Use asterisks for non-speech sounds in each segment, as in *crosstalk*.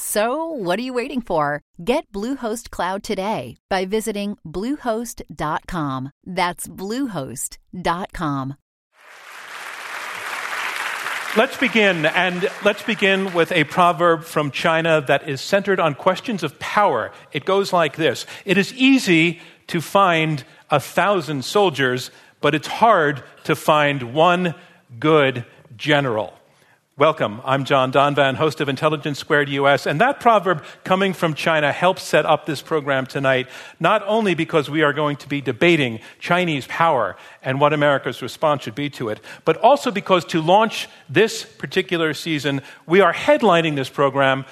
So, what are you waiting for? Get Bluehost Cloud today by visiting Bluehost.com. That's Bluehost.com. Let's begin, and let's begin with a proverb from China that is centered on questions of power. It goes like this It is easy to find a thousand soldiers, but it's hard to find one good general. Welcome. I'm John Donvan, host of Intelligence Squared US. And that proverb coming from China helps set up this program tonight, not only because we are going to be debating Chinese power and what America's response should be to it, but also because to launch this particular season, we are headlining this program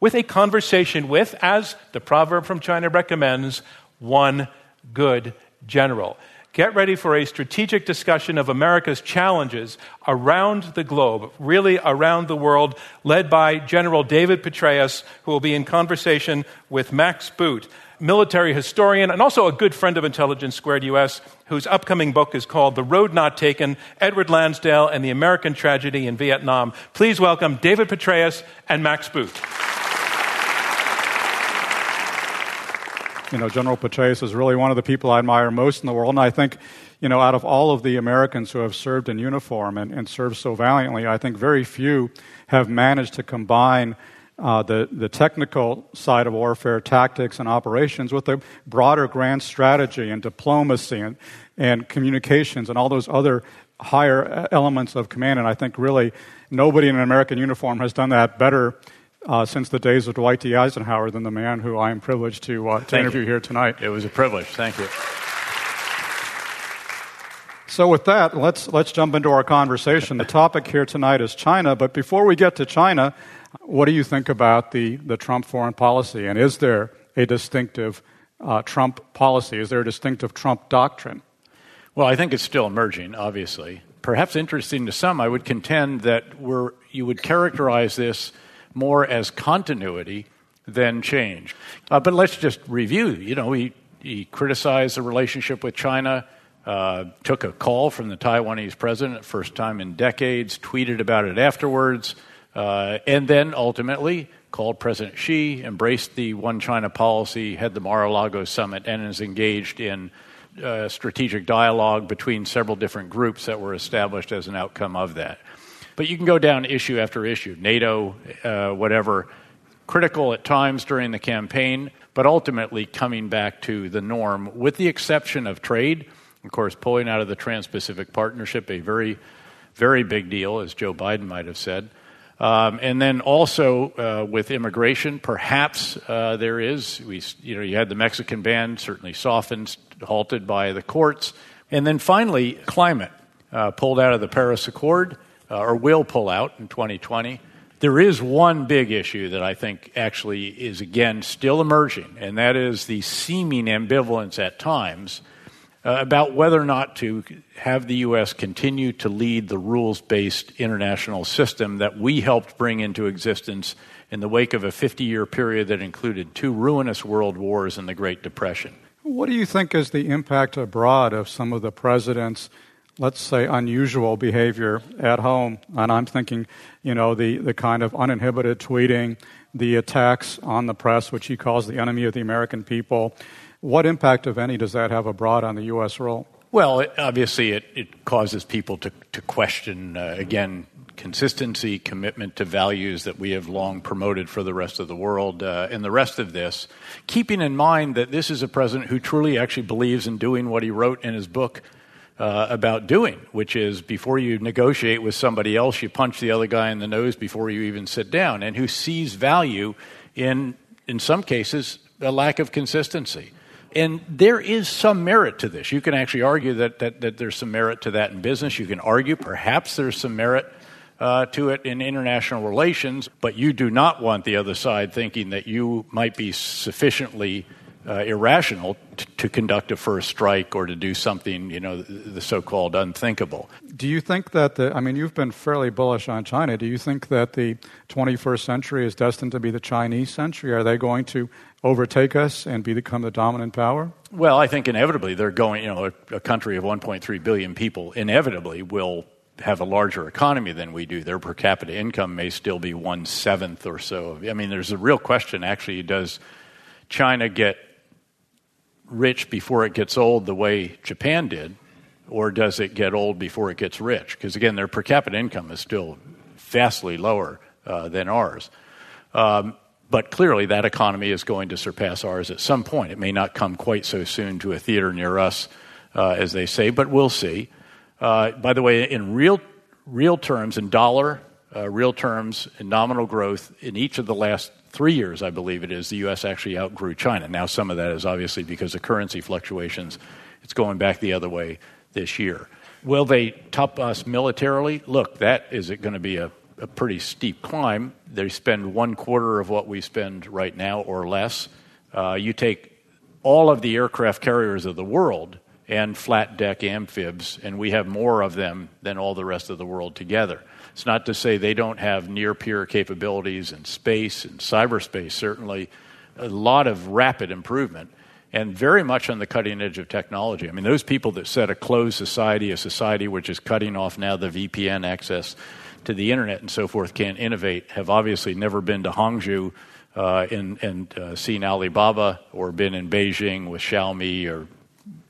with a conversation with, as the proverb from China recommends, one good general. Get ready for a strategic discussion of America's challenges around the globe, really around the world, led by General David Petraeus, who will be in conversation with Max Boot, military historian and also a good friend of Intelligence Squared US, whose upcoming book is called The Road Not Taken Edward Lansdale and the American Tragedy in Vietnam. Please welcome David Petraeus and Max Boot. You know, General Petraeus is really one of the people I admire most in the world. And I think, you know, out of all of the Americans who have served in uniform and, and served so valiantly, I think very few have managed to combine uh, the, the technical side of warfare, tactics and operations, with the broader grand strategy and diplomacy and, and communications and all those other higher elements of command. And I think really nobody in an American uniform has done that better uh, since the days of Dwight D. Eisenhower than the man who I am privileged to, uh, to interview you. here tonight. It was a privilege. Thank you. So, with that, let's, let's jump into our conversation. The topic here tonight is China, but before we get to China, what do you think about the, the Trump foreign policy? And is there a distinctive uh, Trump policy? Is there a distinctive Trump doctrine? Well, I think it's still emerging, obviously. Perhaps interesting to some, I would contend that we're, you would characterize this more as continuity than change. Uh, but let's just review. You know, he, he criticized the relationship with China, uh, took a call from the Taiwanese president, first time in decades, tweeted about it afterwards, uh, and then ultimately called President Xi, embraced the One China policy, had the Mar a Lago summit, and is engaged in uh, strategic dialogue between several different groups that were established as an outcome of that. But you can go down issue after issue, NATO, uh, whatever, critical at times during the campaign, but ultimately coming back to the norm, with the exception of trade. Of course, pulling out of the Trans Pacific Partnership, a very, very big deal, as Joe Biden might have said. Um, and then also uh, with immigration, perhaps uh, there is. We, you know, you had the Mexican ban, certainly softened, halted by the courts, and then finally climate, uh, pulled out of the Paris Accord uh, or will pull out in 2020. There is one big issue that I think actually is, again, still emerging, and that is the seeming ambivalence at times uh, about whether or not to have the U.S. continue to lead the rules based international system that we helped bring into existence in the wake of a 50 year period that included two ruinous world wars and the Great Depression. What do you think is the impact abroad of some of the president's let's say, unusual behavior at home. And I'm thinking, you know, the, the kind of uninhibited tweeting, the attacks on the press, which he calls the enemy of the American people. What impact, if any, does that have abroad on the U.S. role? Well, it, obviously, it, it causes people to, to question, uh, again, consistency, commitment to values that we have long promoted for the rest of the world, uh, and the rest of this, keeping in mind that this is a president who truly actually believes in doing what he wrote in his book uh, about doing, which is before you negotiate with somebody else, you punch the other guy in the nose before you even sit down, and who sees value in, in some cases, a lack of consistency. And there is some merit to this. You can actually argue that, that, that there's some merit to that in business. You can argue perhaps there's some merit uh, to it in international relations, but you do not want the other side thinking that you might be sufficiently uh, irrational t- to conduct a first strike or to do something, you know, the, the so-called unthinkable. Do you think that the? I mean, you've been fairly bullish on China. Do you think that the 21st century is destined to be the Chinese century? Are they going to overtake us and become the dominant power? Well, I think inevitably they're going. You know, a, a country of 1.3 billion people inevitably will have a larger economy than we do. Their per capita income may still be one seventh or so. I mean, there's a real question. Actually, does China get rich before it gets old the way Japan did, or does it get old before it gets rich? Because again, their per capita income is still vastly lower uh, than ours. Um, but clearly, that economy is going to surpass ours at some point. It may not come quite so soon to a theater near us, uh, as they say, but we'll see. Uh, by the way, in real, real terms, in dollar, uh, real terms, in nominal growth, in each of the last three years, I believe it is, the U.S. actually outgrew China. Now, some of that is obviously because of currency fluctuations. It's going back the other way this year. Will they top us militarily? Look, that is going to be a, a pretty steep climb. They spend one quarter of what we spend right now or less. Uh, you take all of the aircraft carriers of the world and flat deck amphibs, and we have more of them than all the rest of the world together. It's not to say they don't have near peer capabilities in space and cyberspace, certainly a lot of rapid improvement and very much on the cutting edge of technology. I mean, those people that said a closed society, a society which is cutting off now the VPN access to the internet and so forth, can't innovate, have obviously never been to Hangzhou uh, and, and uh, seen Alibaba or been in Beijing with Xiaomi or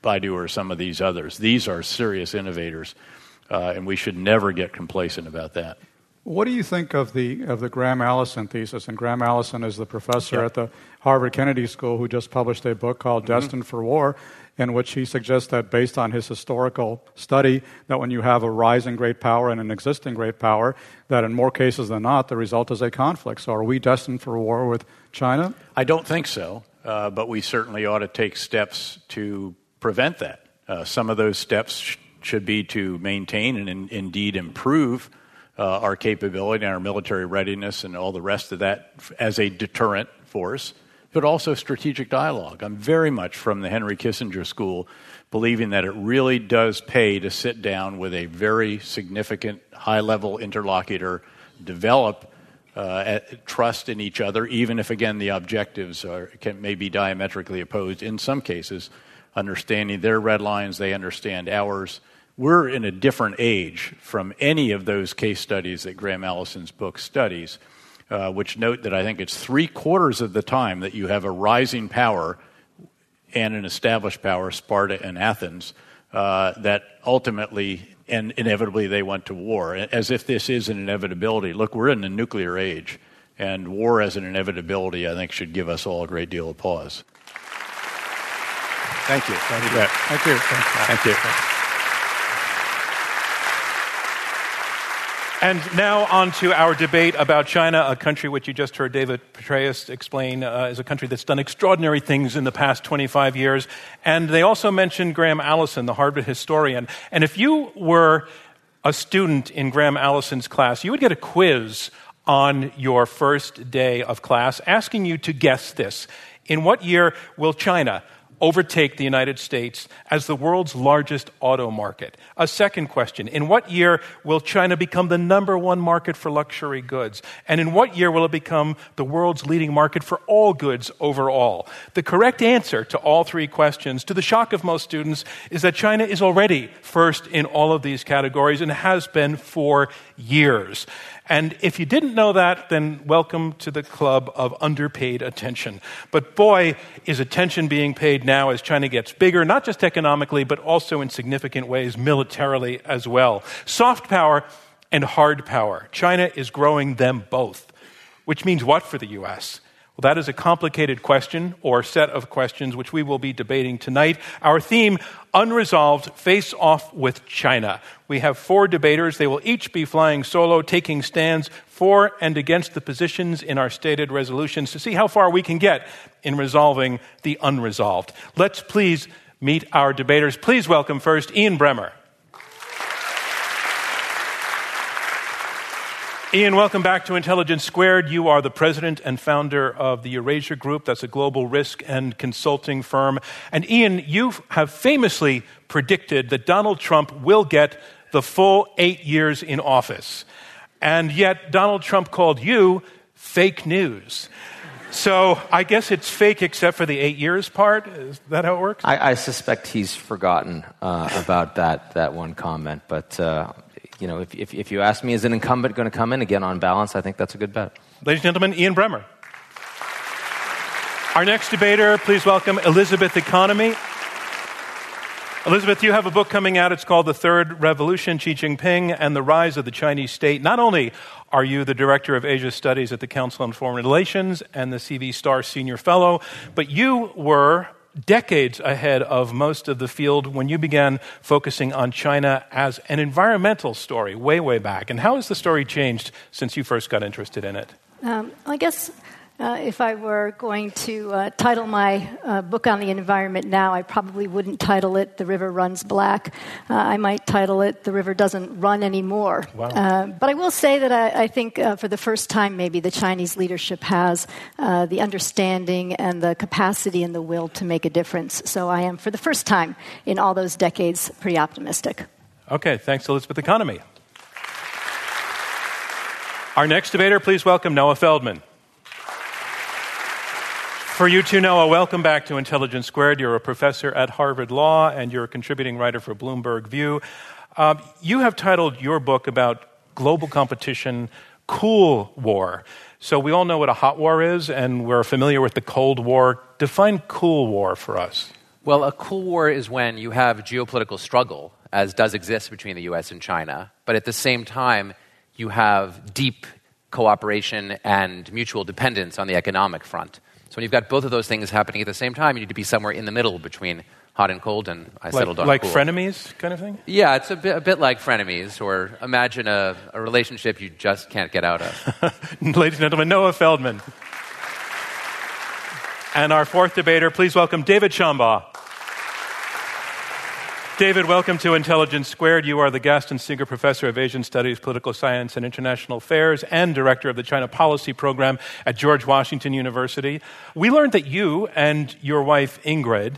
Baidu or some of these others. These are serious innovators uh, and we should never get complacent about that. What do you think of the of the Graham Allison thesis? And Graham Allison is the professor at the Harvard Kennedy School who just published a book called mm-hmm. Destined for War, in which he suggests that based on his historical study, that when you have a rising great power and an existing great power, that in more cases than not, the result is a conflict. So, are we destined for war with China? I don't think so, uh, but we certainly ought to take steps to prevent that. Uh, some of those steps should be to maintain and in, indeed improve uh, our capability and our military readiness and all the rest of that as a deterrent force, but also strategic dialogue. I'm very much from the Henry Kissinger school, believing that it really does pay to sit down with a very significant high level interlocutor, develop uh, trust in each other, even if, again, the objectives are, can, may be diametrically opposed in some cases, understanding their red lines, they understand ours we're in a different age from any of those case studies that Graham Allison's book studies, uh, which note that I think it's three quarters of the time that you have a rising power and an established power, Sparta and Athens, uh, that ultimately and inevitably they went to war, as if this is an inevitability. Look, we're in a nuclear age, and war as an inevitability, I think, should give us all a great deal of pause. Thank you. Thank you. Thank you. Thank you. Thank you. And now on to our debate about China, a country which you just heard David Petraeus explain uh, is a country that's done extraordinary things in the past 25 years. And they also mentioned Graham Allison, the Harvard historian. And if you were a student in Graham Allison's class, you would get a quiz on your first day of class asking you to guess this. In what year will China overtake the United States as the world's largest auto market? A second question In what year will China become the number one market for luxury goods? And in what year will it become the world's leading market for all goods overall? The correct answer to all three questions, to the shock of most students, is that China is already first in all of these categories and has been for years. And if you didn't know that, then welcome to the club of underpaid attention. But boy, is attention being paid now as China gets bigger, not just economically, but also in significant ways militarily as well. Soft power and hard power. China is growing them both. Which means what for the U.S.? Well, that is a complicated question or set of questions which we will be debating tonight. Our theme, Unresolved Face Off with China. We have four debaters. They will each be flying solo, taking stands for and against the positions in our stated resolutions to see how far we can get in resolving the unresolved. Let's please meet our debaters. Please welcome first Ian Bremmer. Ian, welcome back to Intelligence Squared. You are the president and founder of the Eurasia Group. That's a global risk and consulting firm. And Ian, you have famously predicted that Donald Trump will get the full eight years in office. And yet, Donald Trump called you fake news. So I guess it's fake except for the eight years part. Is that how it works? I, I suspect he's forgotten uh, about that, that one comment. But uh, you know, if, if, if you ask me, is an incumbent going to come in again on balance? I think that's a good bet. Ladies and gentlemen, Ian Bremmer. Our next debater, please welcome Elizabeth Economy. Elizabeth, you have a book coming out. It's called The Third Revolution Xi Jinping and the Rise of the Chinese State. Not only are you the Director of Asia Studies at the Council on Foreign Relations and the CV Starr Senior Fellow, but you were decades ahead of most of the field when you began focusing on China as an environmental story way, way back. And how has the story changed since you first got interested in it? Um, I guess uh, if I were going to uh, title my uh, book on the environment now, I probably wouldn't title it The River Runs Black. Uh, I might title it The River Doesn't Run Anymore. Wow. Uh, but I will say that I, I think uh, for the first time, maybe the Chinese leadership has the understanding and the capacity and the will to make a difference. So I am, for the first time in all those decades, pretty optimistic. Okay, thanks, Elizabeth Economy. Our next debater, please welcome Noah Feldman. For you too, Noah, welcome back to Intelligence Squared. You're a professor at Harvard Law and you're a contributing writer for Bloomberg View. Uh, you have titled your book about global competition Cool War. So we all know what a hot war is and we're familiar with the Cold War. Define Cool War for us. Well, a cool war is when you have geopolitical struggle, as does exist between the US and China, but at the same time, you have deep cooperation and mutual dependence on the economic front. So when you've got both of those things happening at the same time, you need to be somewhere in the middle between hot and cold, and I like, settled on like cool. frenemies kind of thing. Yeah, it's a bit, a bit like frenemies, or imagine a, a relationship you just can't get out of. *laughs* Ladies and gentlemen, Noah Feldman. And our fourth debater, please welcome David Shambaugh. David, welcome to Intelligence Squared. You are the Gaston Sigur Professor of Asian Studies, Political Science, and International Affairs, and Director of the China Policy Program at George Washington University. We learned that you and your wife, Ingrid,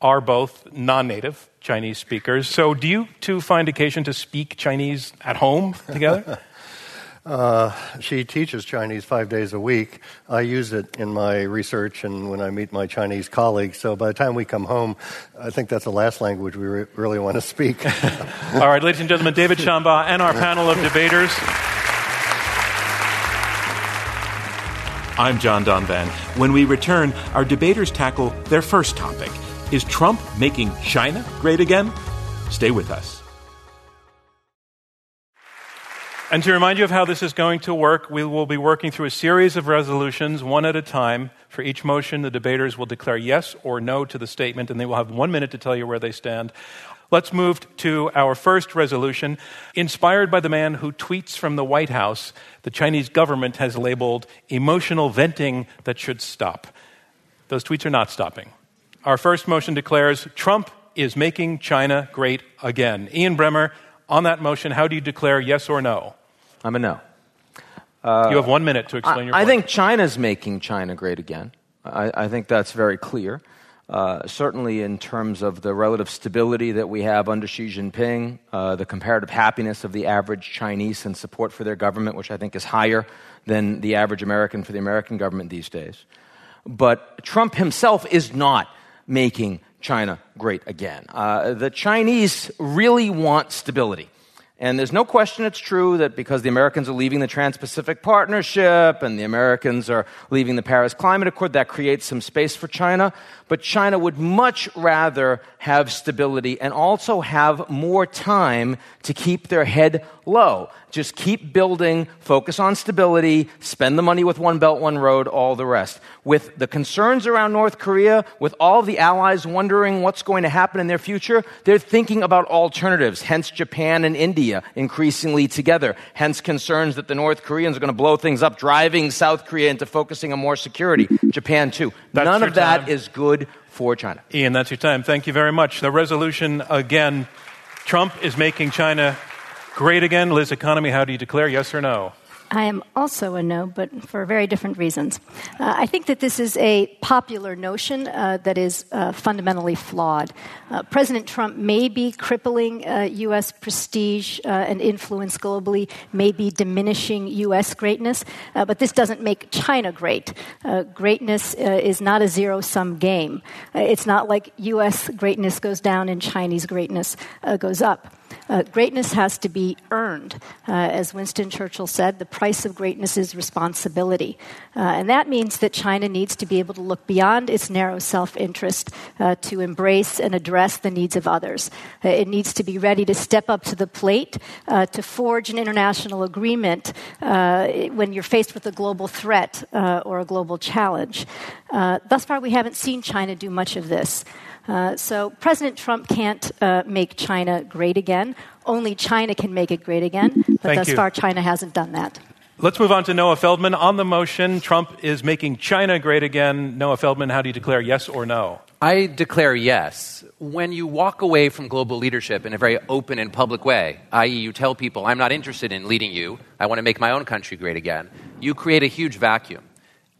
are both non native Chinese speakers. So, do you two find occasion to speak Chinese at home together? *laughs* Uh, she teaches Chinese five days a week. I use it in my research and when I meet my Chinese colleagues. So by the time we come home, I think that's the last language we re- really want to speak. *laughs* All right, ladies and gentlemen, David Shambaugh and our panel of debaters. I'm John Donvan. When we return, our debaters tackle their first topic Is Trump making China great again? Stay with us. And to remind you of how this is going to work, we will be working through a series of resolutions, one at a time. For each motion, the debaters will declare yes or no to the statement, and they will have one minute to tell you where they stand. Let's move to our first resolution. Inspired by the man who tweets from the White House, the Chinese government has labeled emotional venting that should stop. Those tweets are not stopping. Our first motion declares Trump is making China great again. Ian Bremmer, on that motion, how do you declare yes or no? I'm a no. Uh, you have one minute to explain I, your I point. think China's making China great again. I, I think that's very clear. Uh, certainly, in terms of the relative stability that we have under Xi Jinping, uh, the comparative happiness of the average Chinese and support for their government, which I think is higher than the average American for the American government these days. But Trump himself is not making China great again. Uh, the Chinese really want stability. And there's no question it's true that because the Americans are leaving the Trans Pacific Partnership and the Americans are leaving the Paris Climate Accord, that creates some space for China. But China would much rather have stability and also have more time to keep their head low. Just keep building, focus on stability, spend the money with One Belt, One Road, all the rest. With the concerns around North Korea, with all the allies wondering what's going to happen in their future, they're thinking about alternatives, hence Japan and India increasingly together, hence concerns that the North Koreans are going to blow things up, driving South Korea into focusing on more security. Japan, too. That's None of that time. is good for China. Ian, that's your time. Thank you very much. The resolution again Trump is making China great again. Liz Economy, how do you declare? Yes or no? I am also a no, but for very different reasons. Uh, I think that this is a popular notion uh, that is uh, fundamentally flawed. Uh, President Trump may be crippling U.S. uh, prestige uh, and influence globally, may be diminishing U.S. greatness, but this doesn't make China great. greatness is not a zero sum game. it's not like U.S. greatness goes down and Chinese greatness goes up. Uh, greatness has to be earned. Uh, as Winston Churchill said, the price of greatness is responsibility. Uh, and that means that China needs to be able to look beyond its narrow self interest uh, to embrace and address the needs of others. Uh, it needs to be ready to step up to the plate uh, to forge an international agreement when you're faced with a global threat or a global challenge. thus far, we haven't seen China do much of this. Uh, so President Trump can't uh, make China great again. Only China can make it great again. But Thank thus you. far, China hasn't done that. Let's move on to Noah Feldman. On the motion, Trump is making China great again. Noah Feldman, how do you declare yes or no? I declare yes. When you walk away from global leadership in a very open and public way, i.e., you tell people, I'm not interested in leading you, I want to make my own country great again, you create a huge vacuum.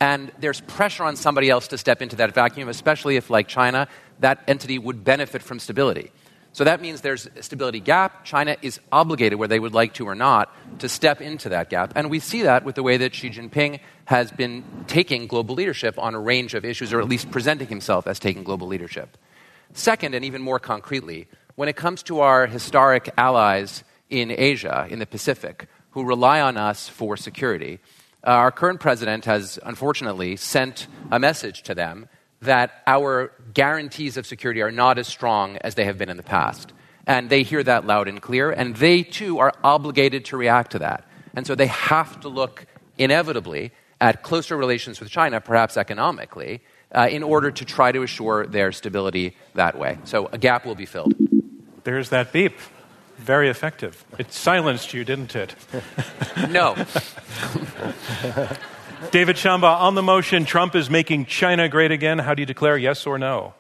And there's pressure on somebody else to step into that vacuum, especially if, like China, that entity would benefit from stability. So that means there's a stability gap. China is obligated, whether they would like to or not, to step into that gap. And we see that with the way that Xi Jinping has been taking global leadership on a range of issues, or at least presenting himself as taking global leadership. Second, and even more concretely, when it comes to our historic allies in Asia, in the Pacific, who rely on us for security, uh, our current president has unfortunately sent a message to them that our guarantees of security are not as strong as they have been in the past. And they hear that loud and clear, and they too are obligated to react to that. And so they have to look inevitably at closer relations with China, perhaps economically, uh, in order to try to assure their stability that way. So a gap will be filled. There's that beep. Very effective. It silenced you, didn't it? *laughs* no. *laughs* David Shambaugh, on the motion, Trump is making China great again. How do you declare yes or no?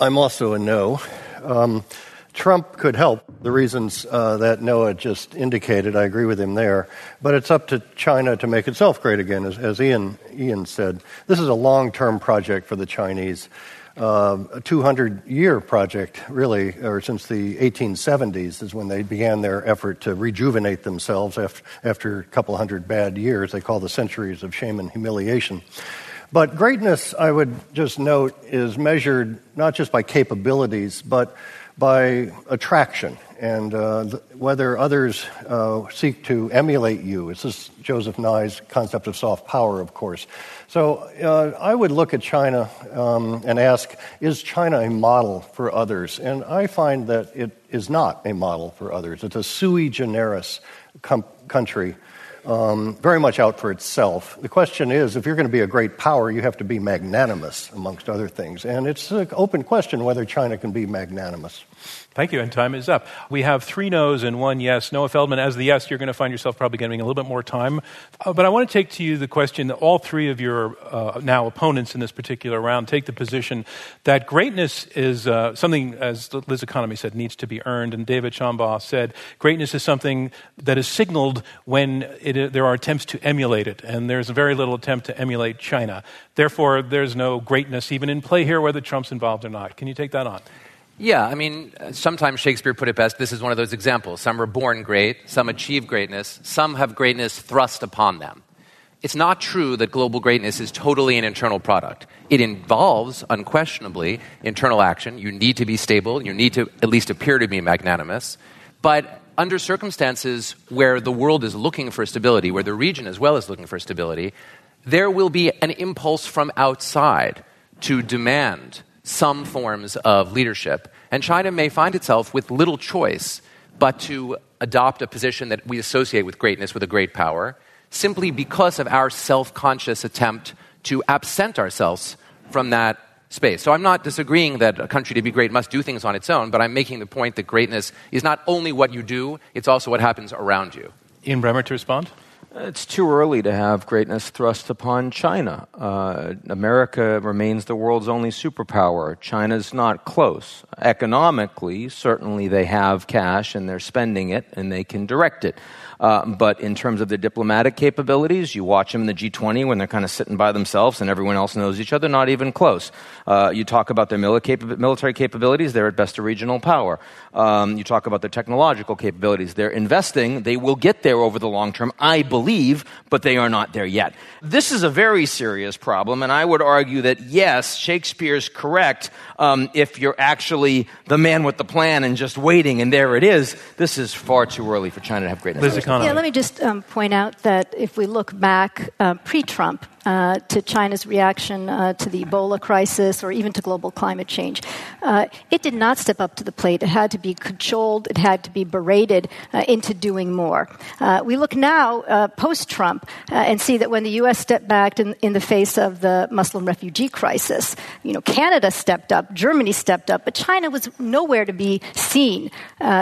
I'm also a no. Um, Trump could help the reasons uh, that Noah just indicated. I agree with him there. But it's up to China to make itself great again, as, as Ian, Ian said. This is a long term project for the Chinese uh, a 200 year project, really, or since the 1870s is when they began their effort to rejuvenate themselves after a couple hundred bad years. They call the centuries of shame and humiliation. But greatness, I would just note, is measured not just by capabilities, but by attraction and uh, th- whether others uh, seek to emulate you. This is Joseph Nye's concept of soft power, of course. So uh, I would look at China um, and ask, is China a model for others? And I find that it is not a model for others. It's a sui generis com- country. Um, very much out for itself. The question is if you're going to be a great power, you have to be magnanimous, amongst other things. And it's an open question whether China can be magnanimous. Thank you, and time is up. We have three no's and one yes. Noah Feldman, as the yes, you're going to find yourself probably getting a little bit more time. Uh, but I want to take to you the question that all three of your uh, now opponents in this particular round take the position that greatness is uh, something, as Liz Economy said, needs to be earned. And David Shambaugh said greatness is something that is signaled when it, there are attempts to emulate it. And there's very little attempt to emulate China. Therefore, there's no greatness even in play here, whether Trump's involved or not. Can you take that on? Yeah, I mean, sometimes Shakespeare put it best. This is one of those examples. Some are born great, some achieve greatness, some have greatness thrust upon them. It's not true that global greatness is totally an internal product. It involves, unquestionably, internal action. You need to be stable, you need to at least appear to be magnanimous. But under circumstances where the world is looking for stability, where the region as well is looking for stability, there will be an impulse from outside to demand some forms of leadership. And China may find itself with little choice but to adopt a position that we associate with greatness, with a great power, simply because of our self conscious attempt to absent ourselves from that space. So I'm not disagreeing that a country to be great must do things on its own, but I'm making the point that greatness is not only what you do, it's also what happens around you. Ian Bremmer to respond. It's too early to have greatness thrust upon China. Uh, America remains the world's only superpower. China's not close. Economically, certainly they have cash and they're spending it and they can direct it. Uh, but in terms of their diplomatic capabilities, you watch them in the G20 when they're kind of sitting by themselves and everyone else knows each other, not even close. Uh, you talk about their military capabilities, they're at best a regional power. Um, you talk about their technological capabilities, they're investing, they will get there over the long term, I believe, but they are not there yet. This is a very serious problem, and I would argue that yes, Shakespeare's correct um, if you're actually the man with the plan and just waiting, and there it is. This is far too early for China to have greatness economy. Yeah, let me just um, point out that if we look back uh, pre Trump, uh, to China's reaction uh, to the Ebola crisis or even to global climate change. Uh, it did not step up to the plate. It had to be cajoled, it had to be berated uh, into doing more. Uh, we look now, post Trump, and see that when the U.S. stepped back in, in, the face of the Muslim refugee crisis, you know, Canada stepped up, Germany stepped up, but China was nowhere to be seen.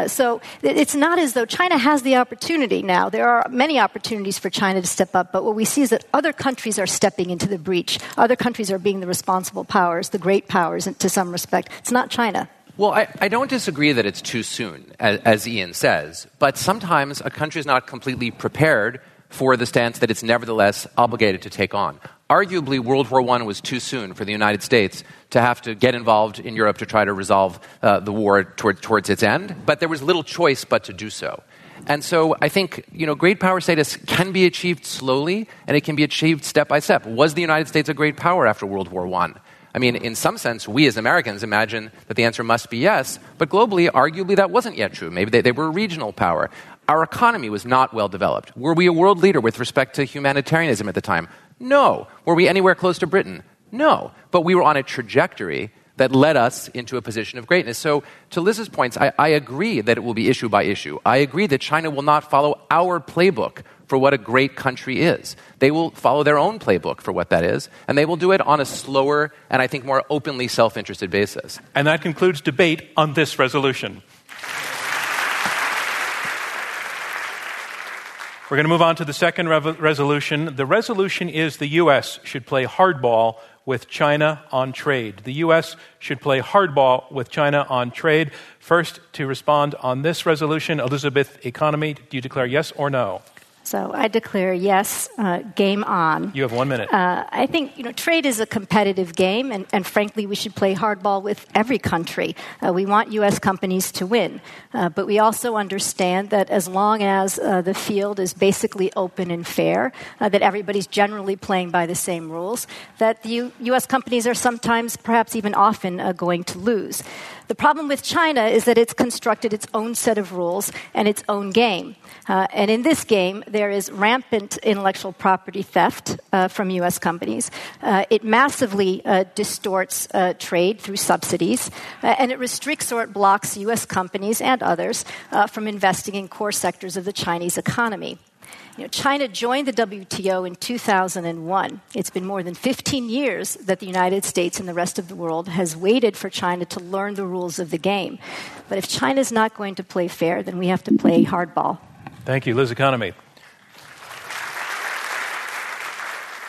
so it's not as though China has the opportunity now. There are many opportunities for China to step up, but what we see is that other countries are stepping into the breach. Other countries are being the responsible powers, the great powers, to some respect. It's not China. Well, I, I, don't disagree that it's too soon, as, as Ian says, but sometimes a country is not completely prepared for the stance that it's nevertheless obligated to take on. Arguably, World War I was too soon for the United States to have to get involved in Europe to try to resolve uh, the war toward, towards its end, but there was little choice but to do so. And so I think, you know, great power status can be achieved slowly and it can be achieved step by step. Was the United States a great power after World War I? I mean, in some sense, we as Americans imagine that the answer must be yes, but globally, arguably, that wasn't yet true. Maybe they, they were a regional power. Our economy was not well developed. Were we a world leader with respect to humanitarianism at the time? No. Were we anywhere close to Britain? No. But we were on a trajectory that led us into a position of greatness. So, to Liz's points, I, I, agree that it will be issue by issue. I agree that China will not follow our playbook for what a great country is. They will follow their own playbook for what that is, and they will do it on a slower and I think more openly self interested basis. And that concludes debate on this resolution. We're going to move on to the second rev- resolution. The resolution is the U.S. should play hardball with China on trade. The U.S. should play hardball with China on trade. First, to respond on this resolution, Elizabeth Economy, do you declare yes or no? So I declare yes, uh, game on. You have one minute. Uh, I think you know trade is a competitive game, and, and frankly, we should play hardball with every country. Uh, we want U.S. companies to win, uh, but we also understand that as long as uh, the field is basically open and fair, uh, that everybody's generally playing by the same rules, that the U- U.S. companies are sometimes, perhaps even often, going to lose. The problem with China is that it's constructed its own set of rules and its own game. Uh, and in this game, there is rampant intellectual property theft uh, from U.S. companies. Uh, it massively uh, distorts uh, trade through subsidies, uh, and it restricts or it blocks U.S. companies and others from investing in core sectors of the Chinese economy. You know, China joined the WTO in 2001. It's been more than 15 years that the United States and the rest of the world has waited for China to learn the rules of the game. But if China is not going to play fair, then we have to play hardball. Thank you. Liz Economy.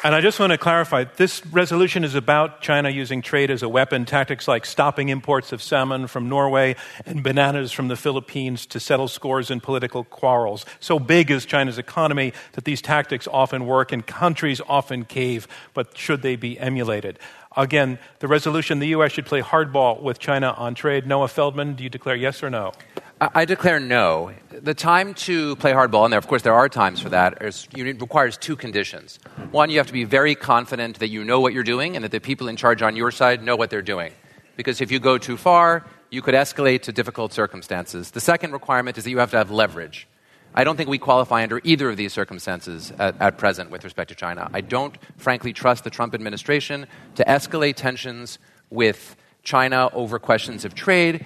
And I just want to clarify this resolution is about China using trade as a weapon, tactics like stopping imports of salmon from Norway and bananas from the Philippines to settle scores in political quarrels. So big is China's economy that these tactics often work and countries often cave, but should they be emulated? Again, the resolution the U.S. should play hardball with China on trade. Noah Feldman, do you declare yes or no? I declare no. The time to play hardball, and there, of course there are times for that, is, it requires two conditions. One, you have to be very confident that you know what you're doing and that the people in charge on your side know what they're doing. Because if you go too far, you could escalate to difficult circumstances. The second requirement is that you have to have leverage. I don't think we qualify under either of these circumstances at, at, present with respect to China. I don't, frankly, trust the Trump administration to escalate tensions with China over questions of trade.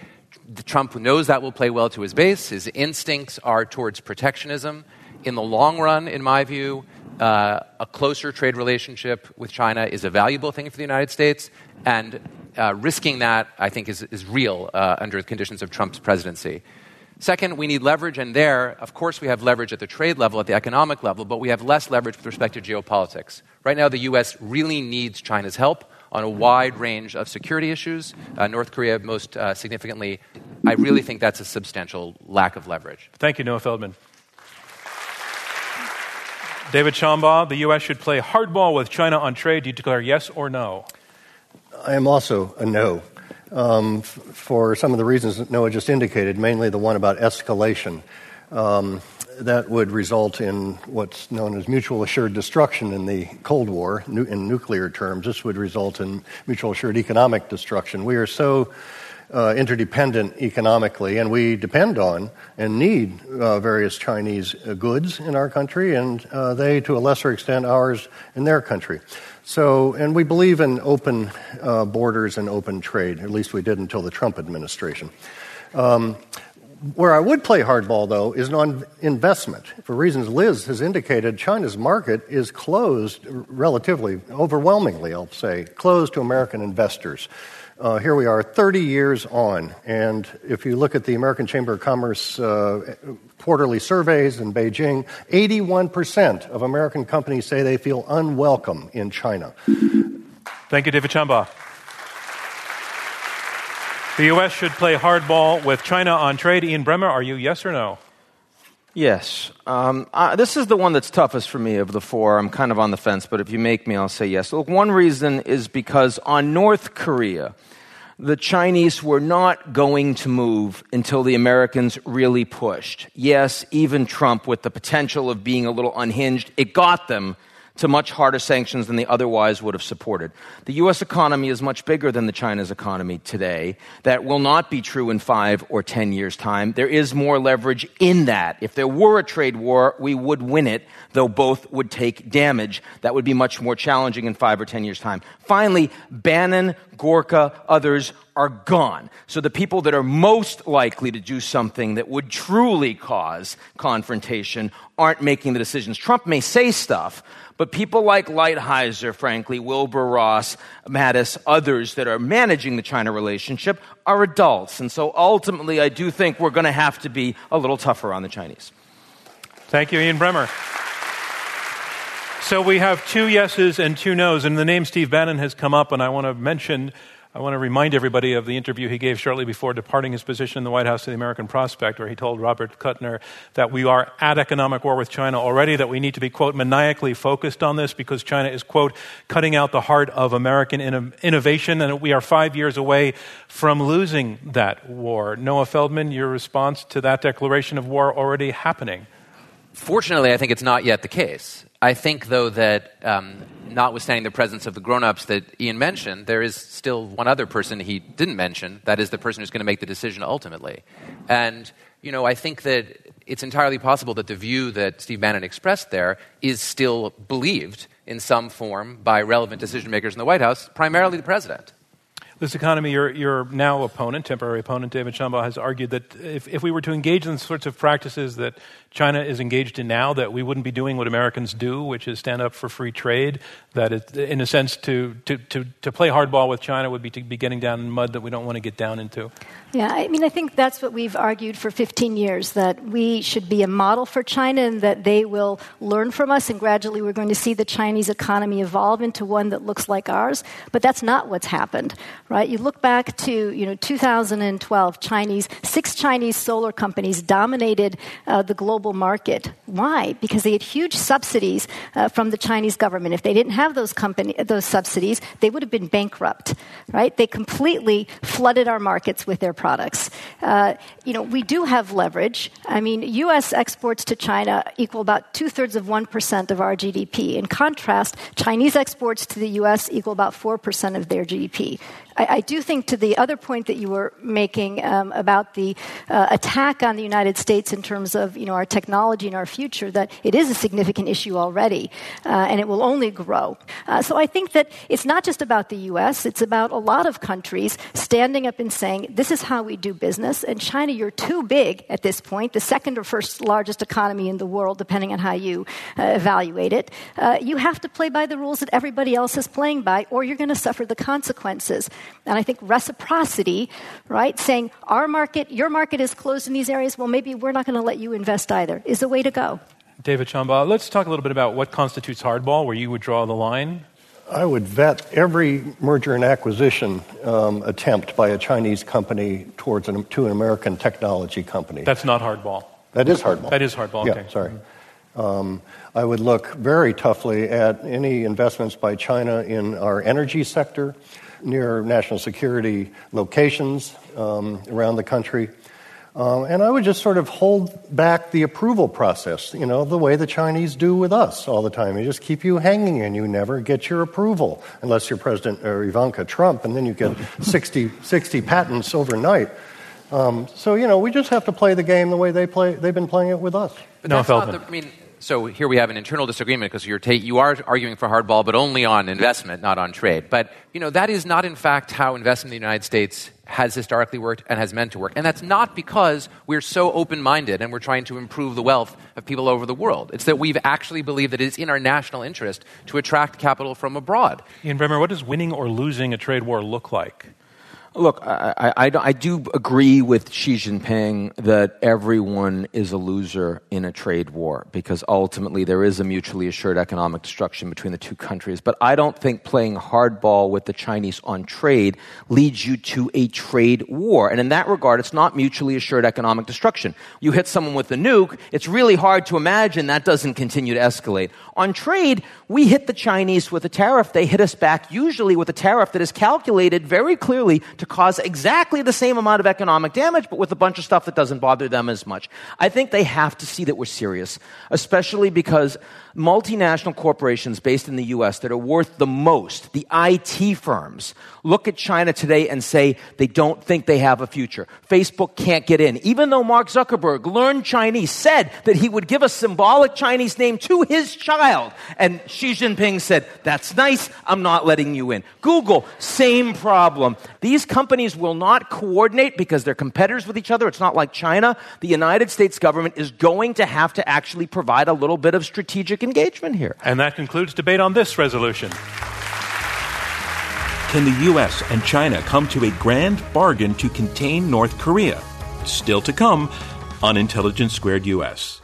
Trump knows that will play well to his base. His instincts are towards protectionism. In the long run, in my view, uh, a closer trade relationship with China is a valuable thing for the United States, and uh, risking that, I think, is, is real uh, under the conditions of Trump's presidency. Second, we need leverage, and there, of course, we have leverage at the trade level, at the economic level, but we have less leverage with respect to geopolitics. Right now, the U.S. really needs China's help on a wide range of security issues. Uh, North Korea, most uh, significantly, I really think that's a substantial lack of leverage. Thank you, Noah Feldman. David Shambaugh, the U.S. should play hardball with China on trade. Do you declare yes or no? I am also a no. Um, f- for some of the reasons that Noah just indicated, mainly the one about escalation. Um, that would result in what's known as mutual assured destruction in the Cold War. Nu- in nuclear terms, this would result in mutual assured economic destruction. We are so uh, interdependent economically, and we depend on and need uh, various Chinese uh, goods in our country, and uh, they, to a lesser extent, ours in their country. So, and we believe in open uh, borders and open trade. At least we did until the Trump administration. Um, where I would play hardball, though, is on investment. For reasons Liz has indicated, China's market is closed relatively, overwhelmingly, I'll say, closed to American investors. Uh, here we are 30 years on, and if you look at the American Chamber of Commerce uh, quarterly surveys in Beijing, 81% of American companies say they feel unwelcome in China. Thank you, David Shambaugh. The U.S. should play hardball with China on trade. Ian Bremmer, are you yes or no? Yes. Um, this is the one that's toughest for me of the four. I'm kind of on the fence, but if you make me, I'll say yes. Look, one reason is because on North Korea, the Chinese were not going to move until the Americans really pushed. Yes, even Trump, with the potential of being a little unhinged, it got them to much harder sanctions than they otherwise would have supported. The U.S. economy is much bigger than the China's economy today. That will not be true in five or ten years' time. There is more leverage in that. If there were a trade war, we would win it, though both would take damage. That would be much more challenging in five or ten years' time. Finally, Bannon, Gorka, others are gone. So the people that are most likely to do something that would truly cause confrontation aren't making the decisions. Trump may say stuff, but people like Lighthizer, frankly, Wilbur Ross, Mattis, others that are managing the China relationship are adults. And so ultimately, I do think we're going to have to be a little tougher on the Chinese. Thank you, Ian Bremmer. So we have two yeses and two nos, and the name Steve Bannon has come up, and I want to mention I want to remind everybody of the interview he gave shortly before departing his position in the White House to the American Prospect, where he told Robert Kuttner that we are at economic war with China already, that we need to be, quote, maniacally focused on this because China is, quote, cutting out the heart of American innovation, and we are five years away from losing that war. Noah Feldman, your response to that declaration of war already happening? Fortunately, I think it's not yet the case. I think, though, that um, notwithstanding the presence of the grown ups that Ian mentioned, there is still one other person he didn't mention. That is the person who's going to make the decision ultimately. And, you know, I think that it's entirely possible that the view that Steve Bannon expressed there is still believed in some form by relevant decision makers in the White House, primarily the president. Liz Economy, your, your now opponent, temporary opponent, David Shambaugh, has argued that if, if we were to engage in the sorts of practices that China is engaged in now, that we wouldn't be doing what Americans do, which is stand up for free trade, that it, in a sense to, to, to, to play hardball with China would be to be getting down in mud that we don't want to get down into. Yeah, I mean, I think that's what we've argued for 15 years that we should be a model for China and that they will learn from us, and gradually we're going to see the Chinese economy evolve into one that looks like ours. But that's not what's happened, right? You look back to you know 2012, Chinese six Chinese solar companies dominated uh, the global market. Why? Because they had huge subsidies uh, from the Chinese government. If they didn't have those company those subsidies, they would have been bankrupt, right? They completely flooded our markets with their products. Uh, you know, we do have leverage. I mean, U.S. exports to China equal about two thirds of 1% of our GDP. In contrast, Chinese exports to the U.S. equal about 4% of their GDP. I, I, do think to the other point that you were making um, about the uh, attack on the United States in terms of you know our technology and our future, that it is a significant issue already, uh, and it will only grow. Uh, so I think that it's not just about the U.S. It's about a lot of countries standing up and saying this is how we do business. And China, you're too big at this point, the second or first largest economy in the world, depending on how you uh, evaluate it. Uh, you have to play by the rules that everybody else is playing by, or you're going to suffer the consequences. And I think reciprocity, right, saying our market, your market is closed in these areas, well, maybe we're not going to let you invest either, is the way to go. David Shambaugh, let's talk a little bit about what constitutes hardball, where you would draw the line. I would vet every merger and acquisition um, attempt by a Chinese company towards an, to an American technology company. That's not hardball. That is hardball. That is hardball. Yeah, okay. sorry. Um, I would look very toughly at any investments by China in our energy sector, near national security locations um, around the country. Um, and I would just sort of hold back the approval process, you know, the way the Chinese do with us all the time. They just keep you hanging and you never get your approval unless you're President or Ivanka Trump, and then you get *laughs* 60, 60 patents overnight. Um, so, you know, we just have to play the game the way they play, they've been playing it with us. But no, Feldman. The, I mean, so here we have an internal disagreement because you're ta- you are arguing for hardball, but only on investment, not on trade. But you know that is not, in fact, how investment in the United States has historically worked and has meant to work. And that's not because we're so open-minded and we're trying to improve the wealth of people over the world. It's that we've actually believed that it's in our national interest to attract capital from abroad. Ian Bremmer, what does winning or losing a trade war look like? Look, I, I, I, do agree with Xi Jinping that everyone is a loser in a trade war because ultimately there is a mutually assured economic destruction between the two countries. But I don't think playing hardball with the Chinese on trade leads you to a trade war. And in that regard, it's not mutually assured economic destruction. You hit someone with a nuke, it's really hard to imagine that doesn't continue to escalate. On trade, we hit the Chinese with a tariff. They hit us back usually with a tariff that is calculated very clearly to cause exactly the same amount of economic damage, but with a bunch of stuff that doesn't bother them as much. I think they have to see that we're serious, especially because multinational corporations based in the US that are worth the most, the IT firms, look at China today and say they don't think they have a future. Facebook can't get in. Even though Mark Zuckerberg learned Chinese, said that he would give a symbolic Chinese name to his child. And Xi Jinping said, that's nice, I'm not letting you in. Google, same problem. These companies will not coordinate because they're competitors with each other. It's not like China. The United States government is going to have to actually provide a little bit of strategic engagement here. And that concludes debate on this resolution. Can the U.S. and China come to a grand bargain to contain North Korea? Still to come on Intelligence Squared US.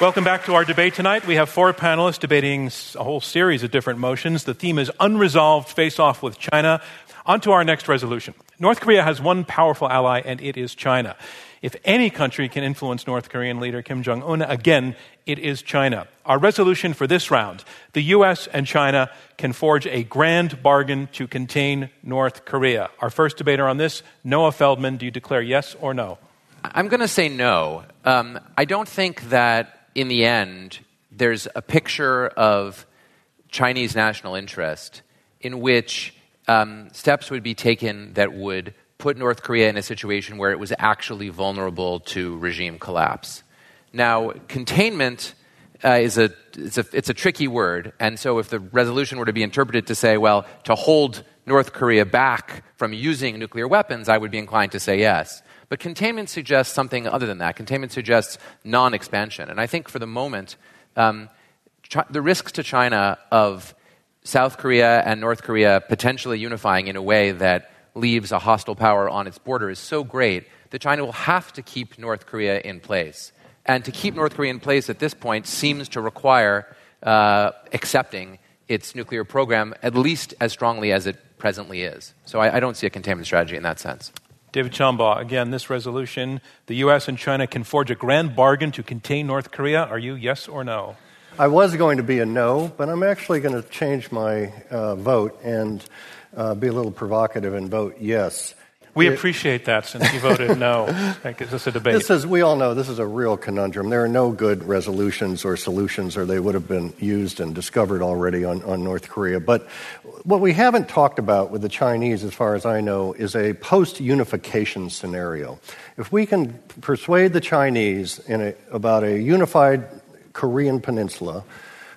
Welcome back to our debate tonight. We have four panelists debating a whole series of different motions. The theme is unresolved face off with China. On to our next resolution. North Korea has one powerful ally, and it is China. If any country can influence North Korean leader Kim Jong un, again, it is China. Our resolution for this round the U.S. and China can forge a grand bargain to contain North Korea. Our first debater on this, Noah Feldman, do you declare yes or no? I'm going to say no. Um, I don't think that in the end there's a picture of Chinese national interest in which um, steps would be taken that would put North Korea in a situation where it was actually vulnerable to regime collapse. Now, containment uh, is a it's, a it's a tricky word, and so if the resolution were to be interpreted to say, well, to hold North Korea back from using nuclear weapons, I would be inclined to say yes. But containment suggests something other than that. Containment suggests non expansion. And I think for the moment, um, the risks to China of South Korea and North Korea potentially unifying in a way that leaves a hostile power on its border is so great that China will have to keep North Korea in place. And to keep North Korea in place at this point seems to require uh, accepting its nuclear program at least as strongly as it presently is. So I, I don't see a containment strategy in that sense. David Shambaugh, again, this resolution the U.S. and China can forge a grand bargain to contain North Korea. Are you yes or no? I was going to be a no, but I'm actually going to change my uh, vote and uh, be a little provocative and vote yes. We it- appreciate that since you voted no. That gives us a debate. This is, we all know this is a real conundrum. There are no good resolutions or solutions, or they would have been used and discovered already on, on North Korea. But what we haven't talked about with the Chinese, as far as I know, is a post unification scenario. If we can persuade the Chinese in a, about a unified Korean peninsula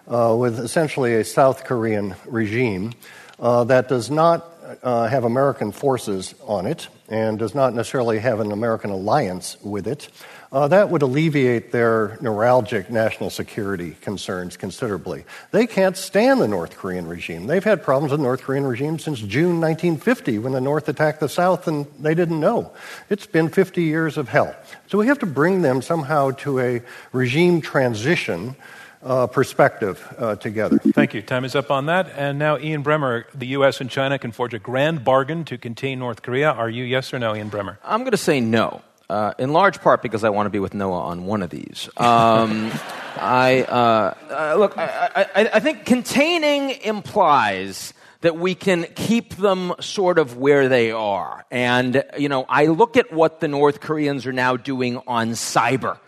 uh, with essentially a South Korean regime uh, that does not uh, have American forces on it and does not necessarily have an American alliance with it, uh, that would alleviate their neuralgic national security concerns considerably. They can't stand the North Korean regime. They've had problems with the North Korean regime since June 1950 when the North attacked the South and they didn't know. It's been 50 years of hell. So we have to bring them somehow to a regime transition uh, perspective uh, together. Thank you. Time is up on that. And now, Ian Bremmer, the U.S. and China can forge a grand bargain to contain North Korea. Are you yes or no, Ian Bremmer? I'm going to say no. Uh, in large part because I want to be with Noah on one of these. Um, *laughs* I uh, uh, look. I, I, I think containing implies that we can keep them sort of where they are. And you know, I look at what the North Koreans are now doing on cyber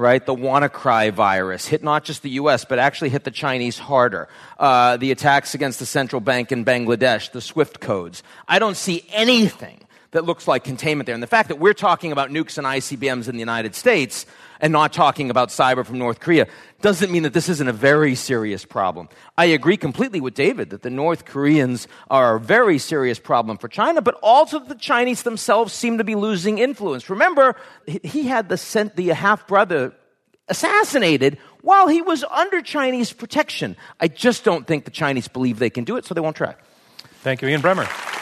right? The WannaCry virus hit not just the US, but actually hit the Chinese harder. Uh, the attacks against the central bank in Bangladesh, the SWIFT codes. I don't see anything that looks like containment there. And the fact that we're talking about nukes and ICBMs in the United States and not talking about cyber from North Korea doesn't mean that this isn't a very serious problem. I agree completely with David that the North Koreans are a very serious problem for China, but also the Chinese themselves seem to be losing influence. Remember, he had the, the half brother assassinated while he was under Chinese protection. I just don't think the Chinese believe they can do it, so they won't try. Thank you, Ian Bremmer.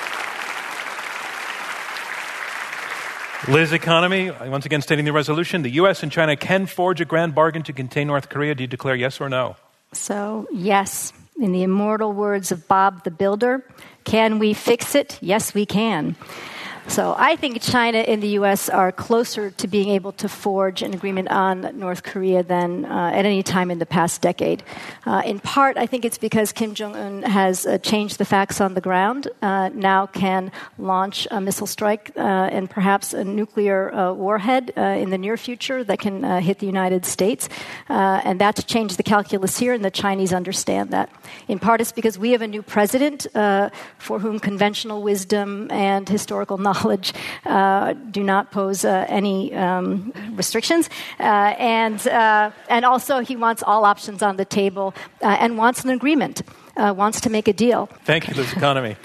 Liz Economy, once again stating the resolution the U.S. and China can forge a grand bargain to contain North Korea. Do you declare yes or no? So, yes. In the immortal words of Bob the Builder, can we fix it? Yes, we can. So I think China and the U.S. are closer to being able to forge an agreement on North Korea than uh, at any time in the past decade. Uh, in part, I think it's because Kim Jong Un has uh, changed the facts on the ground, uh, now can launch a missile strike uh, and perhaps a nuclear uh, warhead in the near future that can hit the United States. and that's changed the calculus here, and the Chinese understand that. In part, it's because we have a new president for whom conventional wisdom and historical knowledge college uh, do not pose uh, any um, restrictions. Uh, and, uh, and also, he wants all options on the table uh, and wants an agreement, wants to make a deal. Thank you, Liz Economy.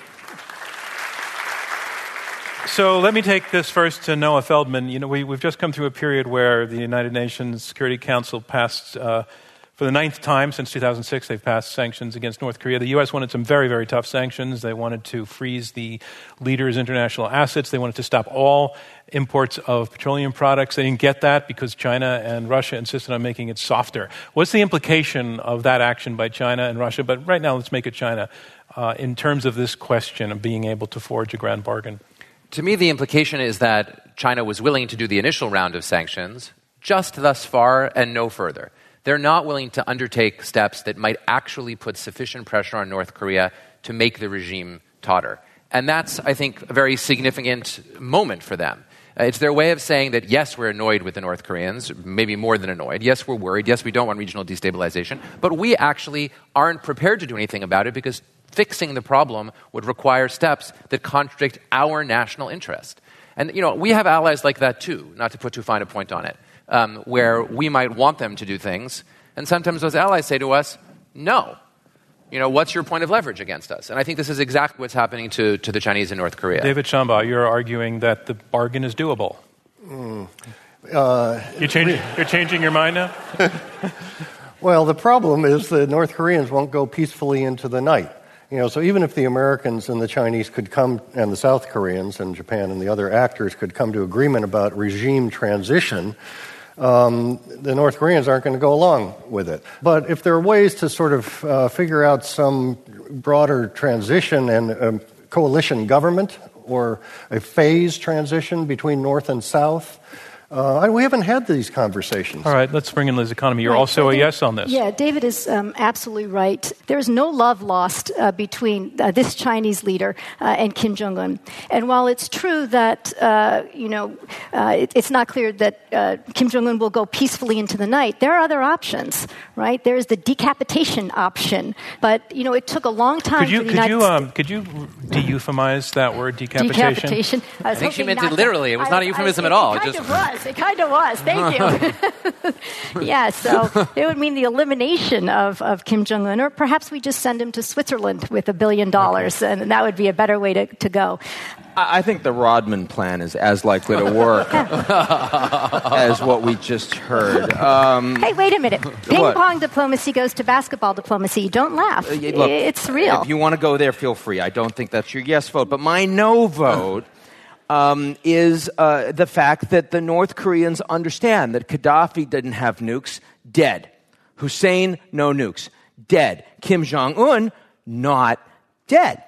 So let me take this first to Noah Feldman. You know, we, have just come through a period where the United Nations Security Council passed for the ninth time since 2006, they've passed sanctions against North Korea. The U.S. wanted some very, very tough sanctions. They wanted to freeze the leader's international assets. They wanted to stop all imports of petroleum products. They didn't get that because China and Russia insisted on making it softer. What's the implication of that action by China and Russia? But right now, let's make it China uh, in terms of this question of being able to forge a grand bargain. To me, the implication is that China was willing to do the initial round of sanctions just thus far and no further they're not willing to undertake steps that might actually put sufficient pressure on North Korea to make the regime totter. And that's, I think, a very significant moment for them. Uh, it's their way of saying that, yes, we're annoyed with the North Koreans, maybe more than annoyed. Yes, we're worried. Yes, we don't want regional destabilization. But we actually aren't prepared to do anything about it because fixing the problem would require steps that contradict our national interest. And, you know, we have allies like that too, not to put too fine a point on it um, where we might want them to do things. And sometimes those allies say to us, no. You know, what's your point of leverage against us? And I think this is exactly what's happening to, to the Chinese in North Korea. David Shambaugh, you're arguing that the bargain is doable. Mm. Uh, you change, you're changing your mind now? *laughs* well, the problem is the North Koreans won't go peacefully into the night. You know, so even if the Americans and the Chinese could come, and the South Koreans and Japan and the other actors could come to agreement about regime transition, um, the North Koreans aren't going to go along with it. But if there are ways to sort of uh, figure out some broader transition and a coalition government or a phase transition between North and South, Uh, we haven't had these conversations. All right, let's bring in Liz Economy. You're right, also a yes on this. Yeah, David is um, absolutely right. There's no love lost uh, between uh, this Chinese leader uh, and Kim Jong Un. And while it's true that uh, you know uh, it, it's not clear that Kim Jong Un will go peacefully into the night, there are other options. Right? There's the decapitation option. But you know, it took a long time. Could you for the could United you um, could you de-euphemize that word decapitation? Decapitation. I, I think she meant it literally. It was not a euphemism I, at all. It kind just... of was. It kind of was. Thank you. *laughs* yeah, so it would mean the elimination of, of Kim Jong un, or perhaps we just send him to Switzerland with a billion dollars, and that would be a better way to, to go. I think the Rodman plan is as likely to work *laughs* as what we just heard. Um, hey, wait a minute. Ping what? pong diplomacy goes to basketball diplomacy. Don't laugh. Uh, look, it's real. If you want to go there, feel free. I don't think that's your yes vote. But my no vote um, is uh, the fact that the North Koreans understand that Gaddafi didn't have nukes, dead. Hussein, no nukes, dead. Kim Jong un, not dead.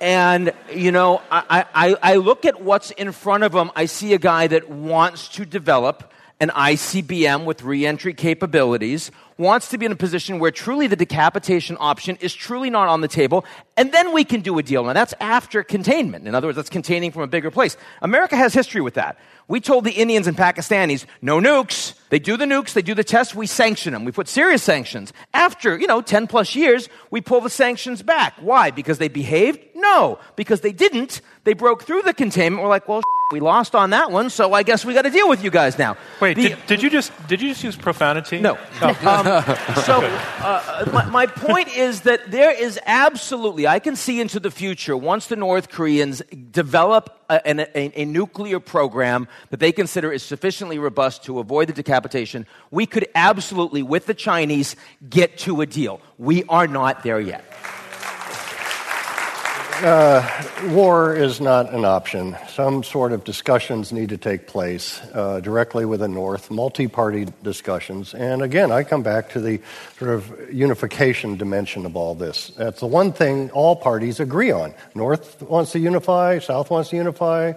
And, you know, I, I, I look at what's in front of him. I see a guy that wants to develop an ICBM with reentry capabilities, wants to be in a position where truly the decapitation option is truly not on the table, and then we can do a deal. Now, that's after containment. In other words, that's containing from a bigger place. America has history with that. We told the Indians and Pakistanis, no nukes. They do the nukes, they do the tests, we sanction them. We put serious sanctions. After, you know, 10 plus years, we pull the sanctions back. Why? Because they behaved? No. Because they didn't. They broke through the containment. We're like, well, *laughs* we lost on that one, so I guess we got to deal with you guys now. Wait, the, did, did, you just did you just use profanity? No. Oh. *laughs* Um, so uh, my, my point is that there is absolutely I can see into the future once the North Koreans develop a, a, a, nuclear program that they consider is sufficiently robust to avoid the decapitation, we could absolutely, with the Chinese, get to a deal. We are not there yet. Uh, war is not an option. Some sort of discussions need to take place uh, directly with the North, multi party discussions. And again, I come back to the sort of unification dimension of all this. That's the one thing all parties agree on. North wants to unify, South wants to unify.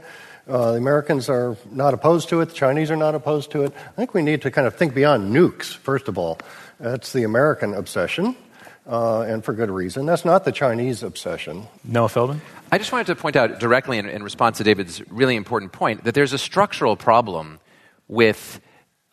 Uh, the Americans are not opposed to it, the Chinese are not opposed to it. I think we need to kind of think beyond nukes, first of all. That's the American obsession uh, and for good reason. That's not the Chinese obsession. Noah Feldman? I just wanted to point out directly in, in response to David's really important point that there's a structural problem with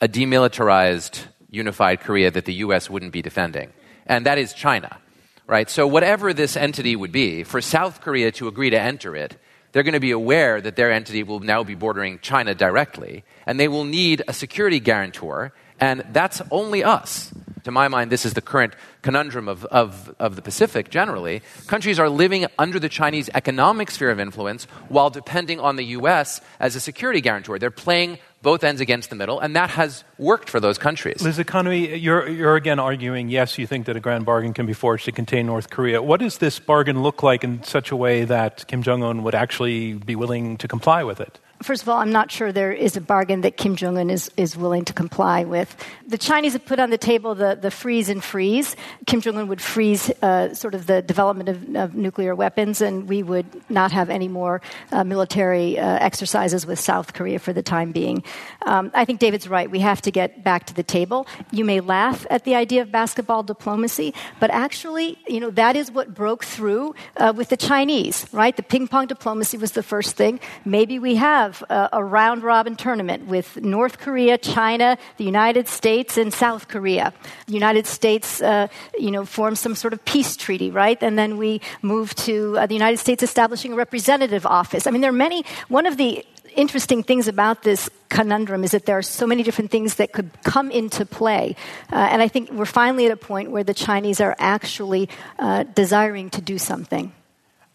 a demilitarized, unified Korea that the U.S. wouldn't be defending, and that is China. Right? So, whatever this entity would be, for South Korea to agree to enter it, they're going to be aware that their entity will now be bordering China directly, and they will need a security guarantor, and that's only us. To my mind, this is the current conundrum of, of, of the Pacific generally. Countries are living under the Chinese economic sphere of influence while depending on the U.S. as a security guarantor. They're playing both ends against the middle, and that has worked for those countries. Liz Economy, you're, you're again arguing, yes, you think that a grand bargain can be forged to contain North Korea. What does this bargain look like in such a way that Kim Jong un would actually be willing to comply with it? First of all, I'm not sure there is a bargain that Kim Jong un is, is willing to comply with. The Chinese have put on the table the, the freeze and freeze. Kim Jong un would freeze uh, sort of the development of, of, nuclear weapons, and we would not have any more uh, military uh, exercises with South Korea for the time being. Um, I think David's right. We have to get back to the table. You may laugh at the idea of basketball diplomacy, but actually, you know, that is what broke through uh, with the Chinese, right? The ping pong diplomacy was the first thing. Maybe we have have a, a round robin tournament with North Korea, China, the United States, and South Korea. The United States, uh, you know, forms some sort of peace treaty, right? And then we move to uh, the United States establishing a representative office. I mean, there are many. One of the interesting things about this conundrum is that there are so many different things that could come into play. Uh, and I think we're finally at a point where the Chinese are actually uh, desiring to do something.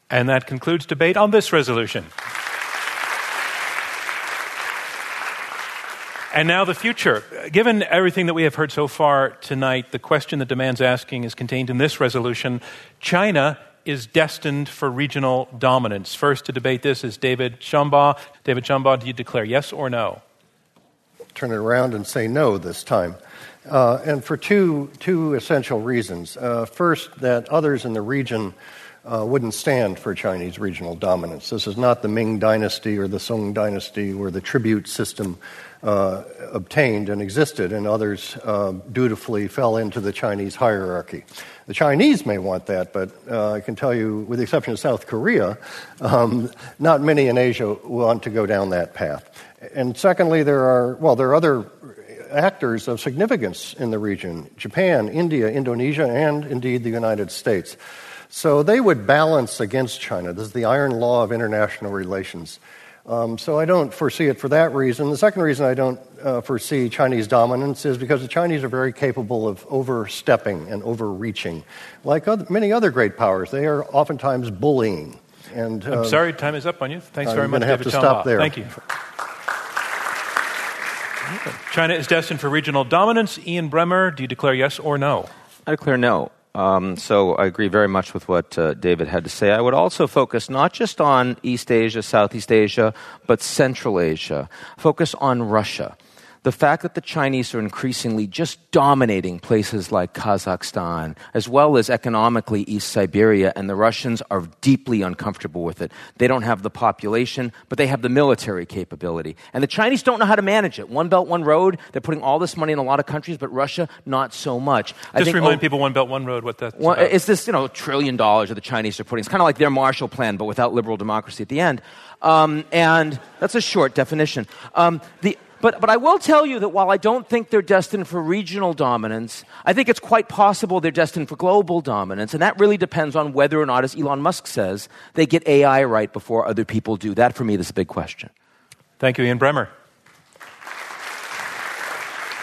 And that concludes debate on this resolution. And now the future. Given everything that we have heard so far tonight, the question that demands asking is contained in this resolution. China is destined for regional dominance. First to debate this is David Shambaugh. David Shambaugh, do you declare yes or no? Turn it around and say no this time. Uh, and for two, two essential reasons. Uh, first, that others in the region uh, wouldn't stand for Chinese regional dominance. This is not the Ming Dynasty or the Song Dynasty or the tribute system uh, obtained and existed, and others uh, dutifully fell into the Chinese hierarchy. The Chinese may want that, but uh, I can tell you, with the exception of South Korea, um, not many in Asia want to go down that path. And secondly, there are, well, there are other actors of significance in the region Japan, India, Indonesia, and indeed the United States. So they would balance against China. This is the iron law of international relations. Um, so I don't foresee it for that reason. The second reason I don't uh, foresee Chinese dominance is because the Chinese are very capable of overstepping and overreaching. Like other, many other great powers, they are oftentimes bullying. And uh, I'm sorry, time is up on you. Thanks I'm very much, have to stop there. Thank you. China is destined for regional dominance. Ian Bremmer, do you declare yes or no? I declare no. Um, so I agree very much with what uh, David had to say. I would also focus not just on East Asia, Southeast Asia, but Central Asia. Focus on Russia the fact that the Chinese are increasingly just dominating places like Kazakhstan, as well as economically East Siberia, and the Russians are deeply uncomfortable with it. They don't have the population, but they have the military capability. And the Chinese don't know how to manage it. One Belt, One Road, they're putting all this money in a lot of countries, but Russia, not so much. Just I think, remind oh, people One Belt, One Road, what that's well, about. It's this, you know, trillion dollars that the Chinese are putting. It's kind of like their Marshall Plan, but without liberal democracy at the end. Um, and that's a short definition. Um, the but, but I will tell you that while I don't think they're destined for regional dominance, I think it's quite possible they're destined for global dominance. And that really depends on whether or not, as Elon Musk says, they get AI right before other people do. That, for me, is a big question. Thank you, Ian Bremmer.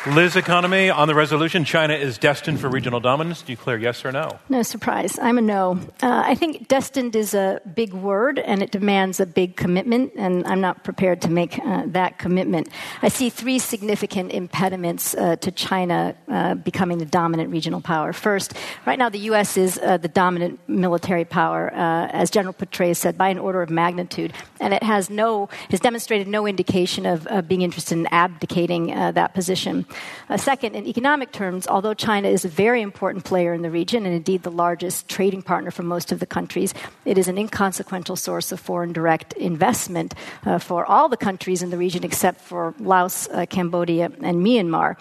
Liz Economy, on the resolution, China is destined for regional dominance. Do you declare yes or no? No surprise. I'm a no. Uh, I think destined is a big word and it demands a big commitment, and I'm not prepared to make uh, that commitment. I see three significant impediments uh, to China uh, becoming the dominant regional power. First, right now the U.S. is uh, the dominant military power, uh, as General Petraeus said, by an order of magnitude, and it has no has demonstrated no indication of being interested in abdicating that position. Uh, second, in economic terms, although China is a very important player in the region and indeed the largest trading partner for most of the countries, it is an inconsequential source of foreign direct investment uh, for all the countries in the region except for Laos, uh, Cambodia, and Myanmar.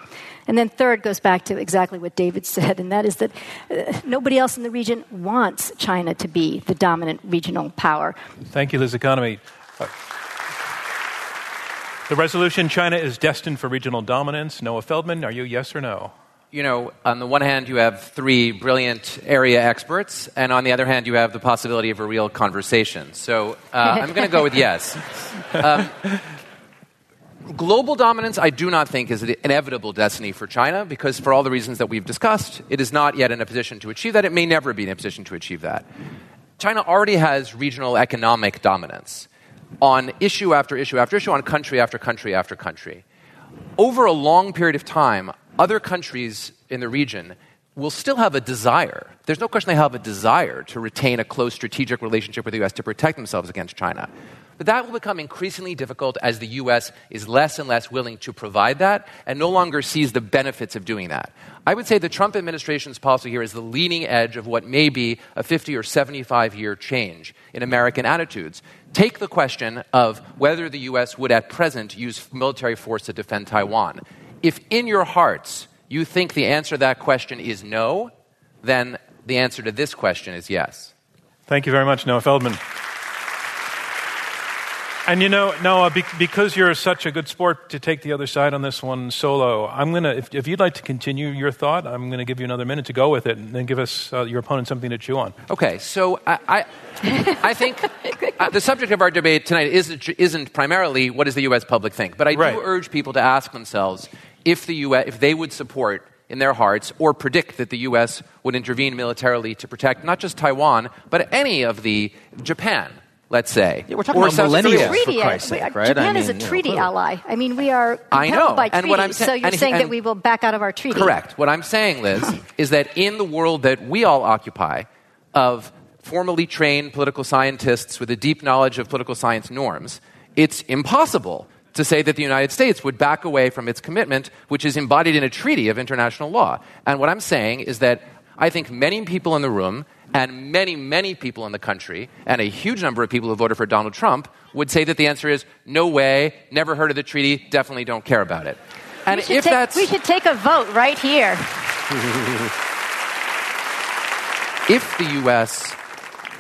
And then third goes back to exactly what David *laughs* said, and that is that uh, nobody else in the region wants China to be the dominant regional power. Thank you, Liz Economy. The resolution China is destined for regional dominance. Noah Feldman, are you yes or no? You know, on the one hand, you have three brilliant area experts, and on the other hand, you have the possibility of a real conversation. So uh, I'm going to go with yes. *laughs* Um, global dominance, I do not think, is an inevitable destiny for China because, for all the reasons that we've discussed, it is not yet in a position to achieve that. It may never be in a position to achieve that. China already has regional economic dominance on issue after issue after issue, on country after country after country. Over a long period of time, other countries in the region will still have a desire. There's no question they have a desire to retain a close strategic relationship with the US to protect themselves against China. But that will become increasingly difficult as the US is less and less willing to provide that and no longer sees the benefits of doing that. I would say the Trump administration's policy here is the leading edge of what may be a 50 or 75 year change in American attitudes. Take the question of whether the US would at present use military force to defend Taiwan. If in your hearts you think the answer to that question is no, then the answer to this question is yes. Thank you very much, Noah Feldman. And you know, Noah, because you're such a good sport to take the other side on this one solo, I'm going to, if, if, you'd like to continue your thought, I'm going to give you another minute to go with it and then give us, uh, your opponent, something to chew on. Okay, so I, I, I think *laughs* uh, the subject of our debate tonight isn't, isn't primarily what does the U.S. public think, but I do right. urge people to ask themselves if, the US, if they would support in their hearts or predict that the U.S. would intervene militarily to protect not just Taiwan, but any of the Japan let's say. Yeah, we're talking or about millennials, treaty, for Christ's sake, right? Japan I mean, is a treaty you know, ally. I mean, we are I know. by and what I'm sa- so you're and, saying and, that we will back out of our treaty. Correct. What I'm saying, Liz, *clears throat* is that in the world that we all occupy of formally trained political scientists with a deep knowledge of political science norms, it's impossible to say that the United States would back away from its commitment, which is embodied in a treaty of international law. And what I'm saying is that I think many people in the room And many, many people in the country, and a huge number of people who voted for Donald Trump, would say that the answer is no way, never heard of the treaty, definitely don't care about it. And if take, that's. We should take a vote right here. *laughs* if the U.S.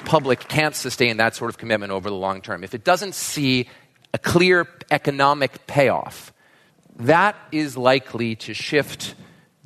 public can't sustain that sort of commitment over the long term, if it doesn't see a clear economic payoff, that is likely to shift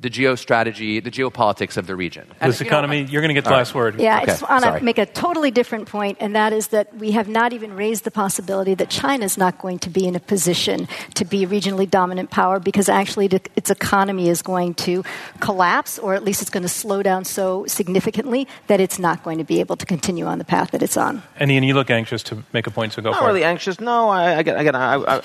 the geostrategy, the geopolitics of the region. And, Liz Economy, you are going to get the last word. Yeah, okay, I just want to make a totally different point, and that is that we have not even raised the possibility that China is not going to be in a position to be a regionally dominant power because actually its economy is going to collapse, or at least it's going to slow down so significantly that it's not going to be able to continue on the path that it's on. And Ian, you look anxious to make a point, so go not for really it. anxious. No, I, I, I, I, I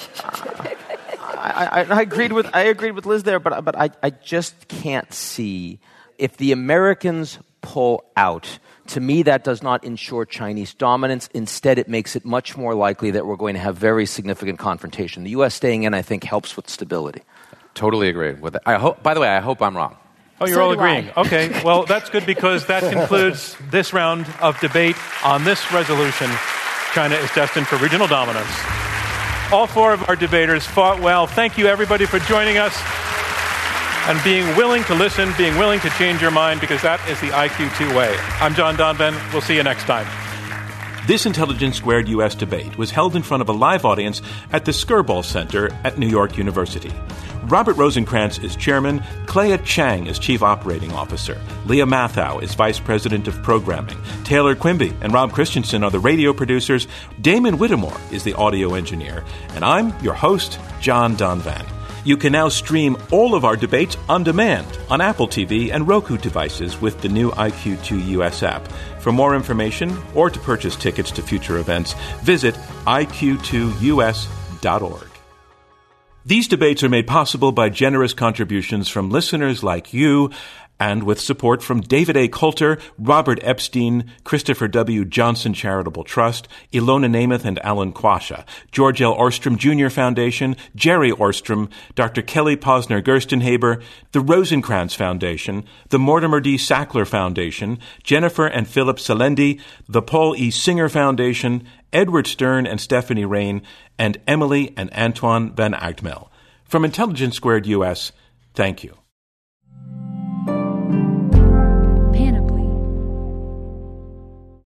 I, I, I, agreed with I agreed with Liz there, but but I, I just can't see if the Americans pull out. To me, that does not ensure Chinese dominance. Instead, it makes it much more likely that we're going to have very significant confrontation. The U.S. staying in, I think, helps with stability. Totally agree with it. I hope. By the way, I hope I'm wrong. Oh, you're so all agreeing. Okay, well, that's good because that concludes this round of debate on this resolution. China is destined for regional dominance. All four of our debaters fought well. Thank you, everybody, for joining us and being willing to listen, being willing to change your mind, because that is the IQ2 way. I'm John Donvan. We'll see you next time. This Intelligence Squared US debate was held in front of a live audience at the Skirball Center at New York University. Robert Rosenkranz is chairman, Clea Chang is chief operating officer, Lia Matthow is vice president of programming, Taylor Quimby and Rob Christensen are the radio producers, Damon Whittemore is the audio engineer, and I'm your host, John Donvan. You can now stream all of our debates on demand on Apple TV and Roku devices with the new IQ2 US app. For more information or to purchase tickets to future events, visit iq2us.org. These debates are made possible by generous contributions from listeners like you and with support from David A. Coulter, Robert Epstein, Christopher W. Johnson Charitable Trust, Ilona Nemeth and Alan Quasha, George L. Ohrstrom Jr. Foundation, Gerry Ohrstrom, Dr. Kelly Posner Gerstenhaber, the Rosenkranz Foundation, the Mortimer D. Sackler Foundation, Jennifer and Philip Salendi, the Paul E. Singer Foundation, Edward Stern and Stephanie Rain, and Emily and Antoine Van Agtmael. From Intelligence Squared US, thank you.